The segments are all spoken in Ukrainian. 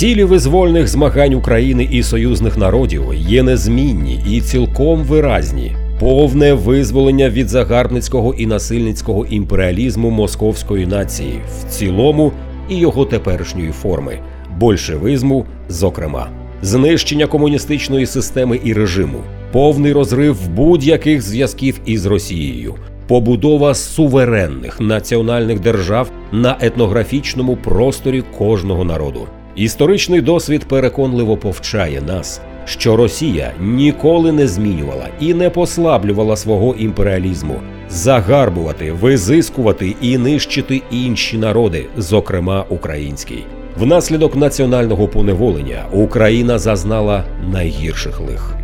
Цілі визвольних змагань України і союзних народів є незмінні і цілком виразні. Повне визволення від загарбницького і насильницького імперіалізму московської нації в цілому і його теперішньої форми большевизму, зокрема, знищення комуністичної системи і режиму, повний розрив будь-яких зв'язків із Росією, побудова суверенних національних держав на етнографічному просторі кожного народу. Історичний досвід переконливо повчає нас, що Росія ніколи не змінювала і не послаблювала свого імперіалізму, загарбувати, визискувати і нищити інші народи, зокрема український. Внаслідок національного поневолення Україна зазнала найгірших лих.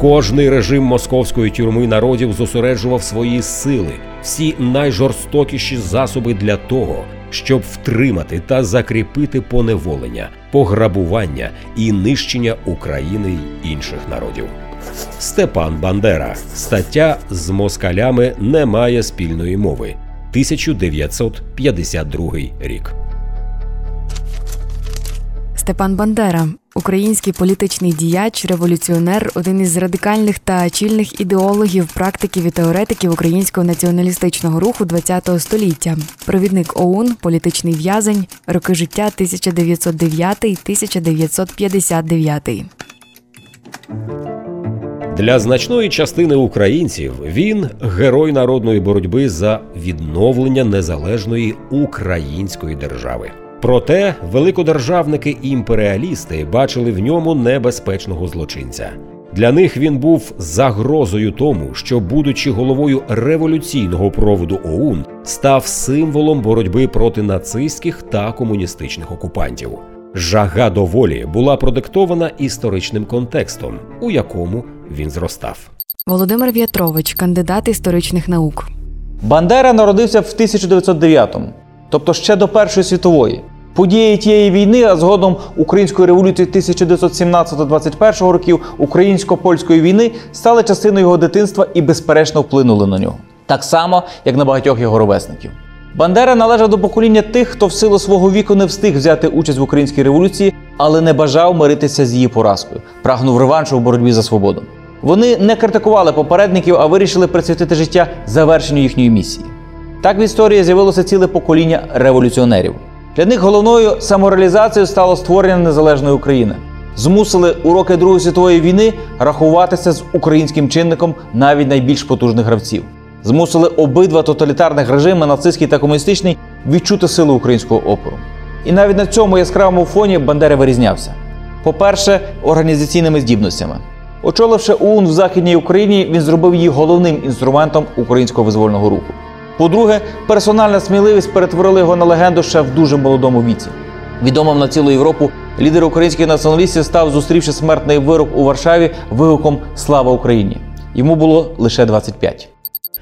Кожний режим московської тюрми народів зосереджував свої сили, всі найжорстокіші засоби для того, щоб втримати та закріпити поневолення, пограбування і нищення України й інших народів. Степан Бандера. Стаття з москалями немає спільної мови. 1952 рік. Степан Бандера, український політичний діяч, революціонер, один із радикальних та чільних ідеологів, практиків і теоретиків українського націоналістичного руху ХХ століття, провідник ОУН, політичний в'язень, роки життя 1909-1959. Для значної частини українців він герой народної боротьби за відновлення незалежної української держави. Проте великодержавники і імперіалісти бачили в ньому небезпечного злочинця. Для них він був загрозою тому, що, будучи головою революційного проводу ОУН, став символом боротьби проти нацистських та комуністичних окупантів. Жага до волі була продиктована історичним контекстом, у якому він зростав. Володимир В'ятрович, кандидат історичних наук. Бандера народився в 1909-му, тобто ще до Першої світової. Події тієї війни, а згодом української революції 1917-21 років, українсько-польської війни стали частиною його дитинства і безперечно вплинули на нього, так само як на багатьох його ровесників. Бандера належав до покоління тих, хто в силу свого віку не встиг взяти участь в українській революції, але не бажав миритися з її поразкою, прагнув реваншу в боротьбі за свободу. Вони не критикували попередників, а вирішили присвятити життя завершенню їхньої місії. Так в історії з'явилося ціле покоління революціонерів. Для них головною самореалізацією стало створення незалежної України. Змусили уроки Другої світової війни рахуватися з українським чинником навіть найбільш потужних гравців. Змусили обидва тоталітарних режими, нацистський та комуністичний, відчути силу українського опору. І навіть на цьому яскравому фоні Бандера вирізнявся. По-перше, організаційними здібностями. Очоливши ОУН в Західній Україні, він зробив її головним інструментом українського визвольного руху. По-друге, персональна сміливість перетворила його на легенду ще в дуже молодому віці. Відомим на цілу Європу лідер українських націоналістів став, зустрівши смертний вирок у Варшаві вигуком Слава Україні! Йому було лише 25.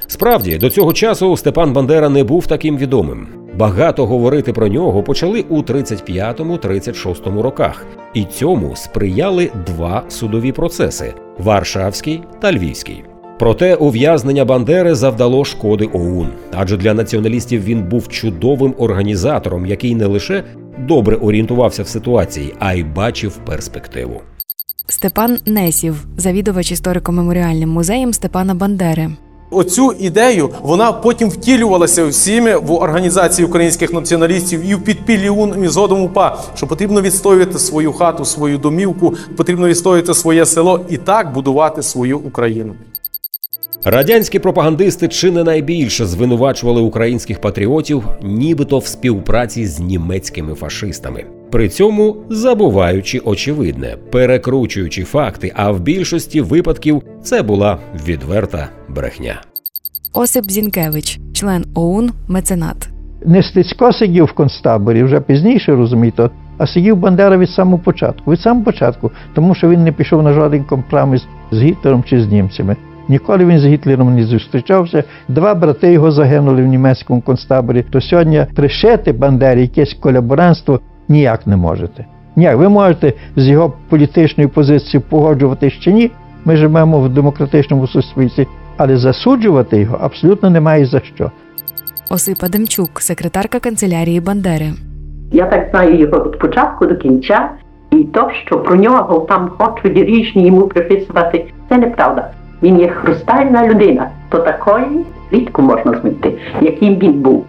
Справді, до цього часу Степан Бандера не був таким відомим. Багато говорити про нього почали у 35-36 роках, і цьому сприяли два судові процеси Варшавський та Львівський. Проте ув'язнення Бандери завдало шкоди ОУН, адже для націоналістів він був чудовим організатором, який не лише добре орієнтувався в ситуації, а й бачив перспективу. Степан Несів, завідувач історико-меморіальним музеєм Степана Бандери. Оцю ідею вона потім втілювалася всіми в організації українських націоналістів і в підпіллі УН, і згодом УПА, що потрібно відстоювати свою хату, свою домівку, потрібно відстоювати своє село і так будувати свою Україну. Радянські пропагандисти чи не найбільше звинувачували українських патріотів, нібито в співпраці з німецькими фашистами. При цьому забуваючи очевидне, перекручуючи факти, а в більшості випадків це була відверта брехня. Осип Зінкевич, член ОУН, меценат. Не Стецько сидів в концтаборі вже пізніше, розумієте, а сидів Бандера від самого початку. Від самого початку, тому що він не пішов на жоден компроміс з Гітлером чи з німцями. Ніколи він з Гітлером не зустрічався. Два брати його загинули в німецькому концтаборі. То сьогодні пришити Бандері якесь колаборантство ніяк не можете. Ніяк. Ви можете з його політичною позицією погоджуватись чи ні. Ми живемо в демократичному суспільстві, але засуджувати його абсолютно немає за що. Осипа Демчук, секретарка канцелярії Бандери. Я так знаю його від початку до кінця. І то, що про нього там хочуть різні йому приписувати, це неправда. Він є хрустальна людина, то такої рідко можна знайти, яким він був.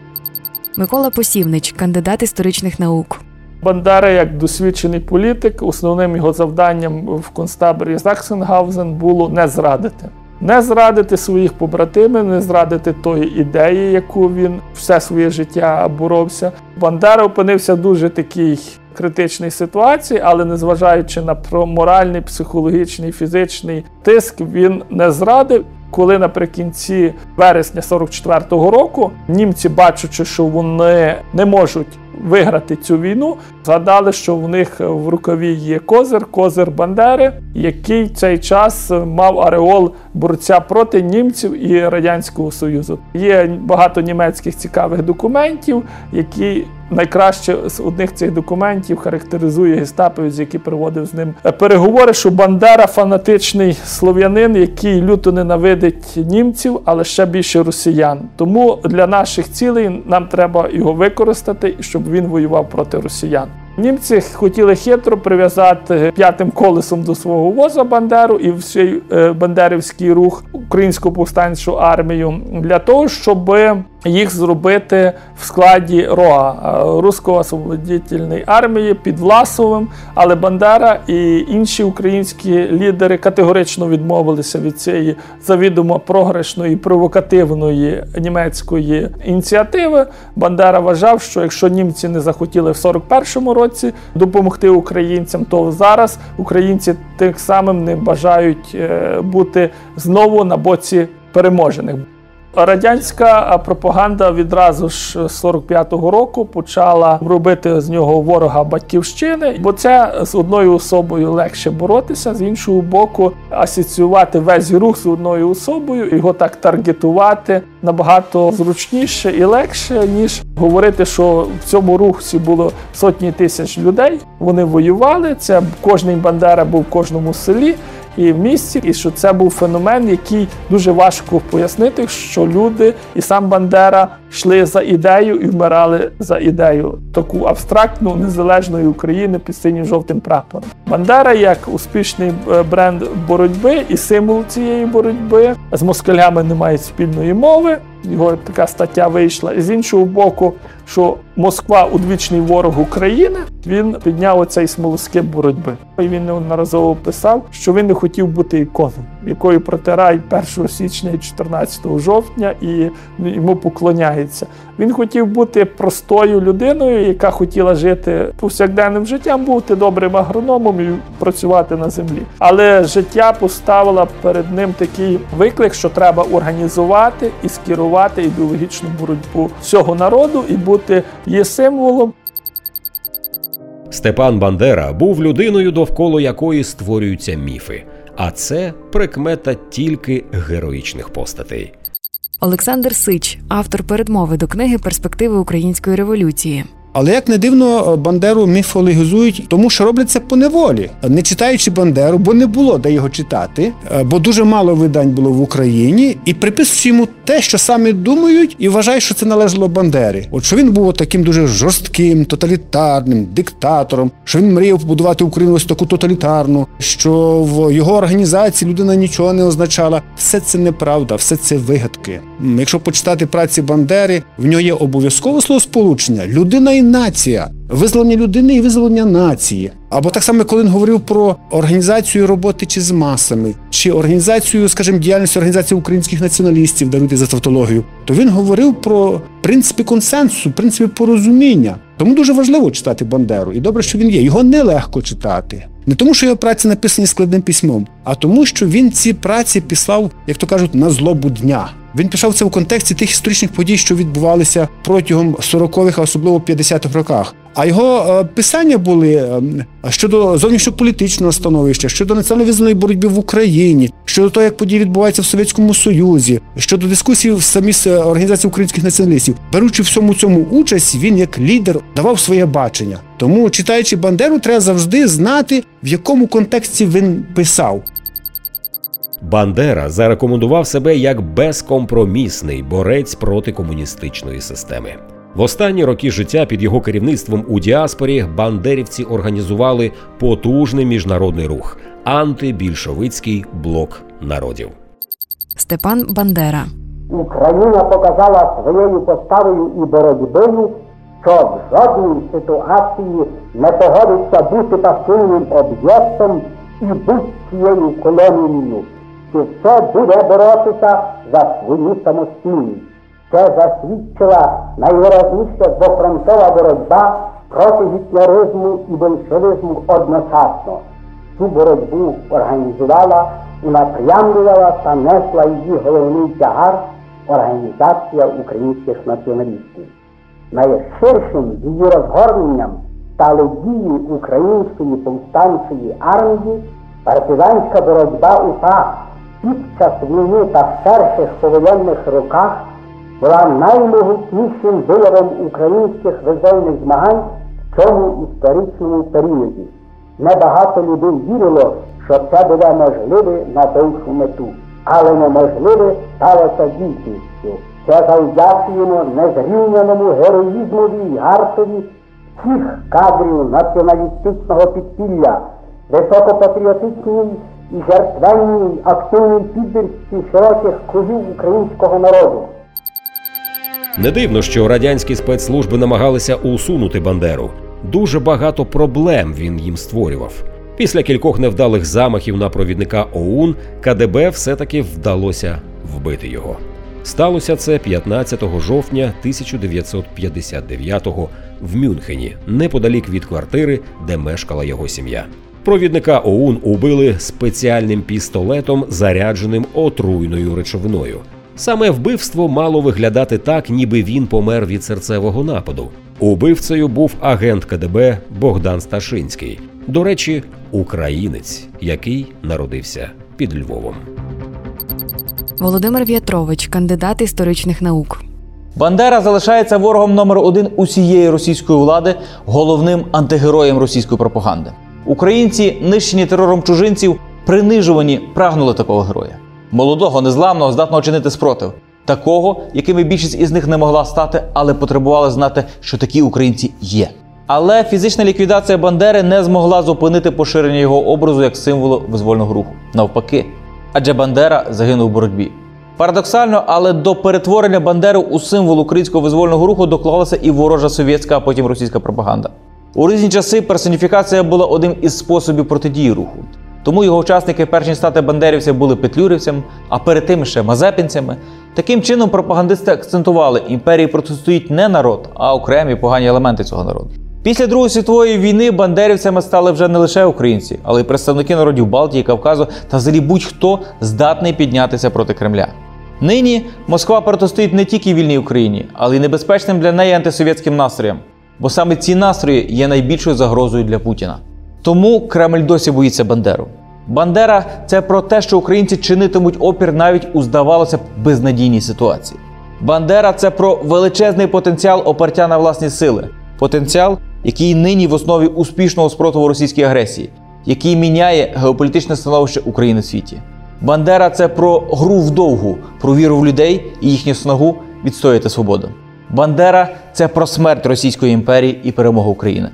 Микола Посівнич, кандидат історичних наук. Бандера, як досвідчений політик, основним його завданням в концтаборі Заксенгаузен було не зрадити. Не зрадити своїх побратимів, не зрадити тої ідеї, яку він все своє життя боровся. Бандера опинився в дуже такій критичній ситуації, але незважаючи на моральний, психологічний, фізичний тиск, він не зрадив. Коли наприкінці вересня 44-го року німці, бачачи, що вони не можуть виграти цю війну, згадали, що в них в рукаві є козир, козир Бандери, який цей час мав ареол борця проти німців і радянського союзу. Є багато німецьких цікавих документів, які найкраще з одних цих документів характеризує гестаповець, який проводив з ним переговори, що Бандера фанатичний слов'янин, який люто ненавидить німців, але ще більше росіян. Тому для наших цілей нам треба його використати, щоб він воював проти росіян. Німці хотіли хитро прив'язати п'ятим колесом до свого воза Бандеру і всій е, бандерівський рух українську повстанчу армію для того, щоб їх зробити в складі РОА е, русько освободительної армії під Власовим. Але Бандера і інші українські лідери категорично відмовилися від цієї завідомо програшної провокативної німецької ініціативи. Бандера вважав, що якщо німці не захотіли в 41-му році допомогти українцям, то зараз українці тим самим не бажають е, бути знову на боці переможених. Радянська пропаганда відразу ж з 45-го року почала робити з нього ворога батьківщини, бо це з одною особою легше боротися, з іншого боку, асоціювати весь рух з одною особою, його так таргетувати набагато зручніше і легше, ніж говорити, що в цьому рухі було сотні тисяч людей. Вони воювали. Це кожний бандера був в кожному селі і в місті, і що це був феномен, який дуже важко пояснити, що люди і сам Бандера йшли за ідею і вмирали за ідею таку абстрактну незалежної України під синім жовтим прапором. Бандера як успішний е, бренд боротьби і символ цієї боротьби з москалями не мають спільної мови. Його така стаття вийшла. І з іншого боку, що Москва удвічний ворог України, він підняв оцей смолоскип боротьби. І він неодноразово писав, що він не хотів бути іконою, якою протирають 1 січня і 14 жовтня і йому поклоняється. Він хотів бути простою людиною, яка хотіла жити повсякденним життям, бути добрим агрономом і працювати на землі. Але життя поставило перед ним такий виклик, що треба організувати і скерувати ідеологічну боротьбу всього народу і бути є символом. Степан Бандера був людиною, довкола якої створюються міфи, а це прикмета тільки героїчних постатей. Олександр Сич, автор передмови до книги Перспективи української революції. Але як не дивно, Бандеру міфологізують, тому що роблять це по неволі, не читаючи Бандеру, бо не було де його читати, е, бо дуже мало видань було в Україні, і приписують йому те, що самі думають, і вважають, що це належало Бандері. От що він був таким дуже жорстким, тоталітарним диктатором, що він мріяв побудувати Україну ось таку тоталітарну, що в його організації людина нічого не означала. Все це неправда, все це вигадки. Якщо почитати праці Бандери, в нього є обов'язкове словосполучення людина нація, визволення людини і визволення нації. Або так само, коли він говорив про організацію роботи чи з масами, чи організацію, скажімо, діяльність організації українських націоналістів, даруйте за тавтологію, то він говорив про принципи консенсусу, принципи порозуміння. Тому дуже важливо читати Бандеру, і добре, що він є. Його нелегко читати. Не тому, що його праці написані складним письмом, а тому, що він ці праці писав, як то кажуть, на злобу дня. Він писав це в контексті тих історичних подій, що відбувалися протягом 40-х, а особливо 50-х роках. А його е, писання були е, щодо зовнішньополітичного становища, щодо національно-визвольної боротьби в Україні, щодо того, як події відбуваються в Совєтському Союзі, щодо дискусій в самій с- організації українських націоналістів. Беручи в всьому цьому участь, він як лідер давав своє бачення. Тому, читаючи Бандеру, треба завжди знати, в якому контексті він писав. Бандера зарекомендував себе як безкомпромісний борець проти комуністичної системи. В останні роки життя під його керівництвом у діаспорі бандерівці організували потужний міжнародний рух антибільшовицький блок народів. Степан Бандера. Україна показала своєю поставою і боротьбою, що в жодній ситуації не погодиться бути пасивним об'єктом і будь-чиєю колонією, що все буде боротися за свою самостійність. Це засвідчила найвиразніше двофронтова боротьба проти гітлеризму і большевизму одночасно. Цю боротьбу організувала, унапрямлювала та несла її головний тягар Організація українських націоналістів. Найширшим її розгорненням стали дії української повстанчої армії, партизанська боротьба УПА під час війни та в перших повоєнних роках була наймогутнішим виявом українських визвольних змагань в цьому історичному періоді. Небагато людей вірило, що це буде можливе на довшу мету, але неможливе сталося дійсністю. Це завдячуємо незрівняному героїзмові й гартові всіх кадрів націоналістичного підпілля, високопатріотичній і жертвенній активній піддержці широких кругів українського народу. Не дивно, що радянські спецслужби намагалися усунути Бандеру. Дуже багато проблем він їм створював. Після кількох невдалих замахів на провідника ОУН КДБ все-таки вдалося вбити його. Сталося це 15 жовтня 1959-го в Мюнхені, неподалік від квартири, де мешкала його сім'я. Провідника ОУН убили спеціальним пістолетом, зарядженим отруйною речовиною. Саме вбивство мало виглядати так, ніби він помер від серцевого нападу. Убивцею був агент КДБ Богдан Сташинський. До речі, українець, який народився під Львовом. Володимир В'ятрович, кандидат історичних наук. Бандера залишається ворогом номер один усієї російської влади, головним антигероєм російської пропаганди. Українці, нищені терором чужинців, принижувані, прагнули такого героя. Молодого, незламного, здатного чинити спротив. Такого, якими більшість із них не могла стати, але потребували знати, що такі українці є. Але фізична ліквідація Бандери не змогла зупинити поширення його образу як символу визвольного руху. Навпаки, адже Бандера загинув у боротьбі. Парадоксально, але до перетворення Бандери у символ українського визвольного руху доклалася і ворожа совєтська, а потім російська пропаганда. У різні часи персоніфікація була одним із способів протидії руху. Тому його учасники, перш ніж стати бандерівцями, були петлюрівцями, а перед тим ще мазепінцями. Таким чином пропагандисти акцентували, імперії протистоїть не народ, а окремі погані елементи цього народу. Після Другої світової війни бандерівцями стали вже не лише українці, але й представники народів Балтії, Кавказу та взагалі будь-хто здатний піднятися проти Кремля. Нині Москва протистоїть не тільки вільній Україні, але й небезпечним для неї антисовєтським настроям, бо саме ці настрої є найбільшою загрозою для Путіна. Тому Кремль досі боїться Бандеру. Бандера це про те, що українці чинитимуть опір навіть у, здавалося б, безнадійній ситуації. Бандера це про величезний потенціал опертя на власні сили, потенціал, який нині в основі успішного спротиву російській агресії, який міняє геополітичне становище України в світі. Бандера це про гру вдовгу, про віру в людей і їхню снагу відстояти свободу. Бандера це про смерть Російської імперії і перемогу України.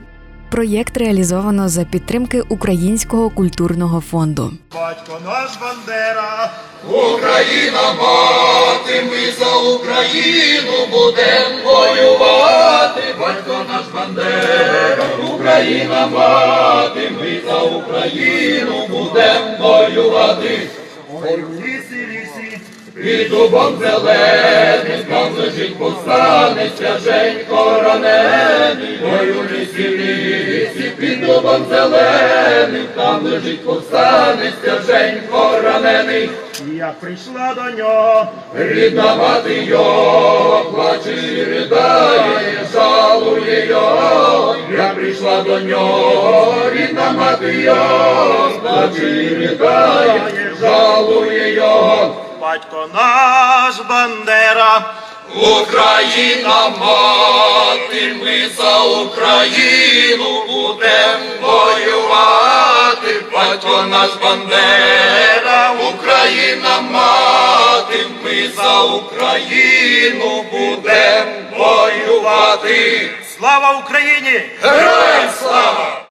Проєкт реалізовано за підтримки Українського культурного фонду. Батько наш Бандера, Україна мати, ми за Україну будем воювати. Батько наш Бандера, Україна мати, ми за Україну будем воювати. Під дубом зеленим, там лежить повстанець, свяженько ранений. Ой у лісі лісі, під дубом зеленим, там лежить повстанець, свяженько ранений. як прийшла до нього, Рідна мати його плаче і ридає, жалує його, я прийшла до нього, рідна мати його плаче і ридає, жалує його. Батько наш Бандера, Україна мати, ми за Україну будем воювати, батько наш Бандера, Україна мати, ми за Україну будем воювати. Слава Україні! Героям слава!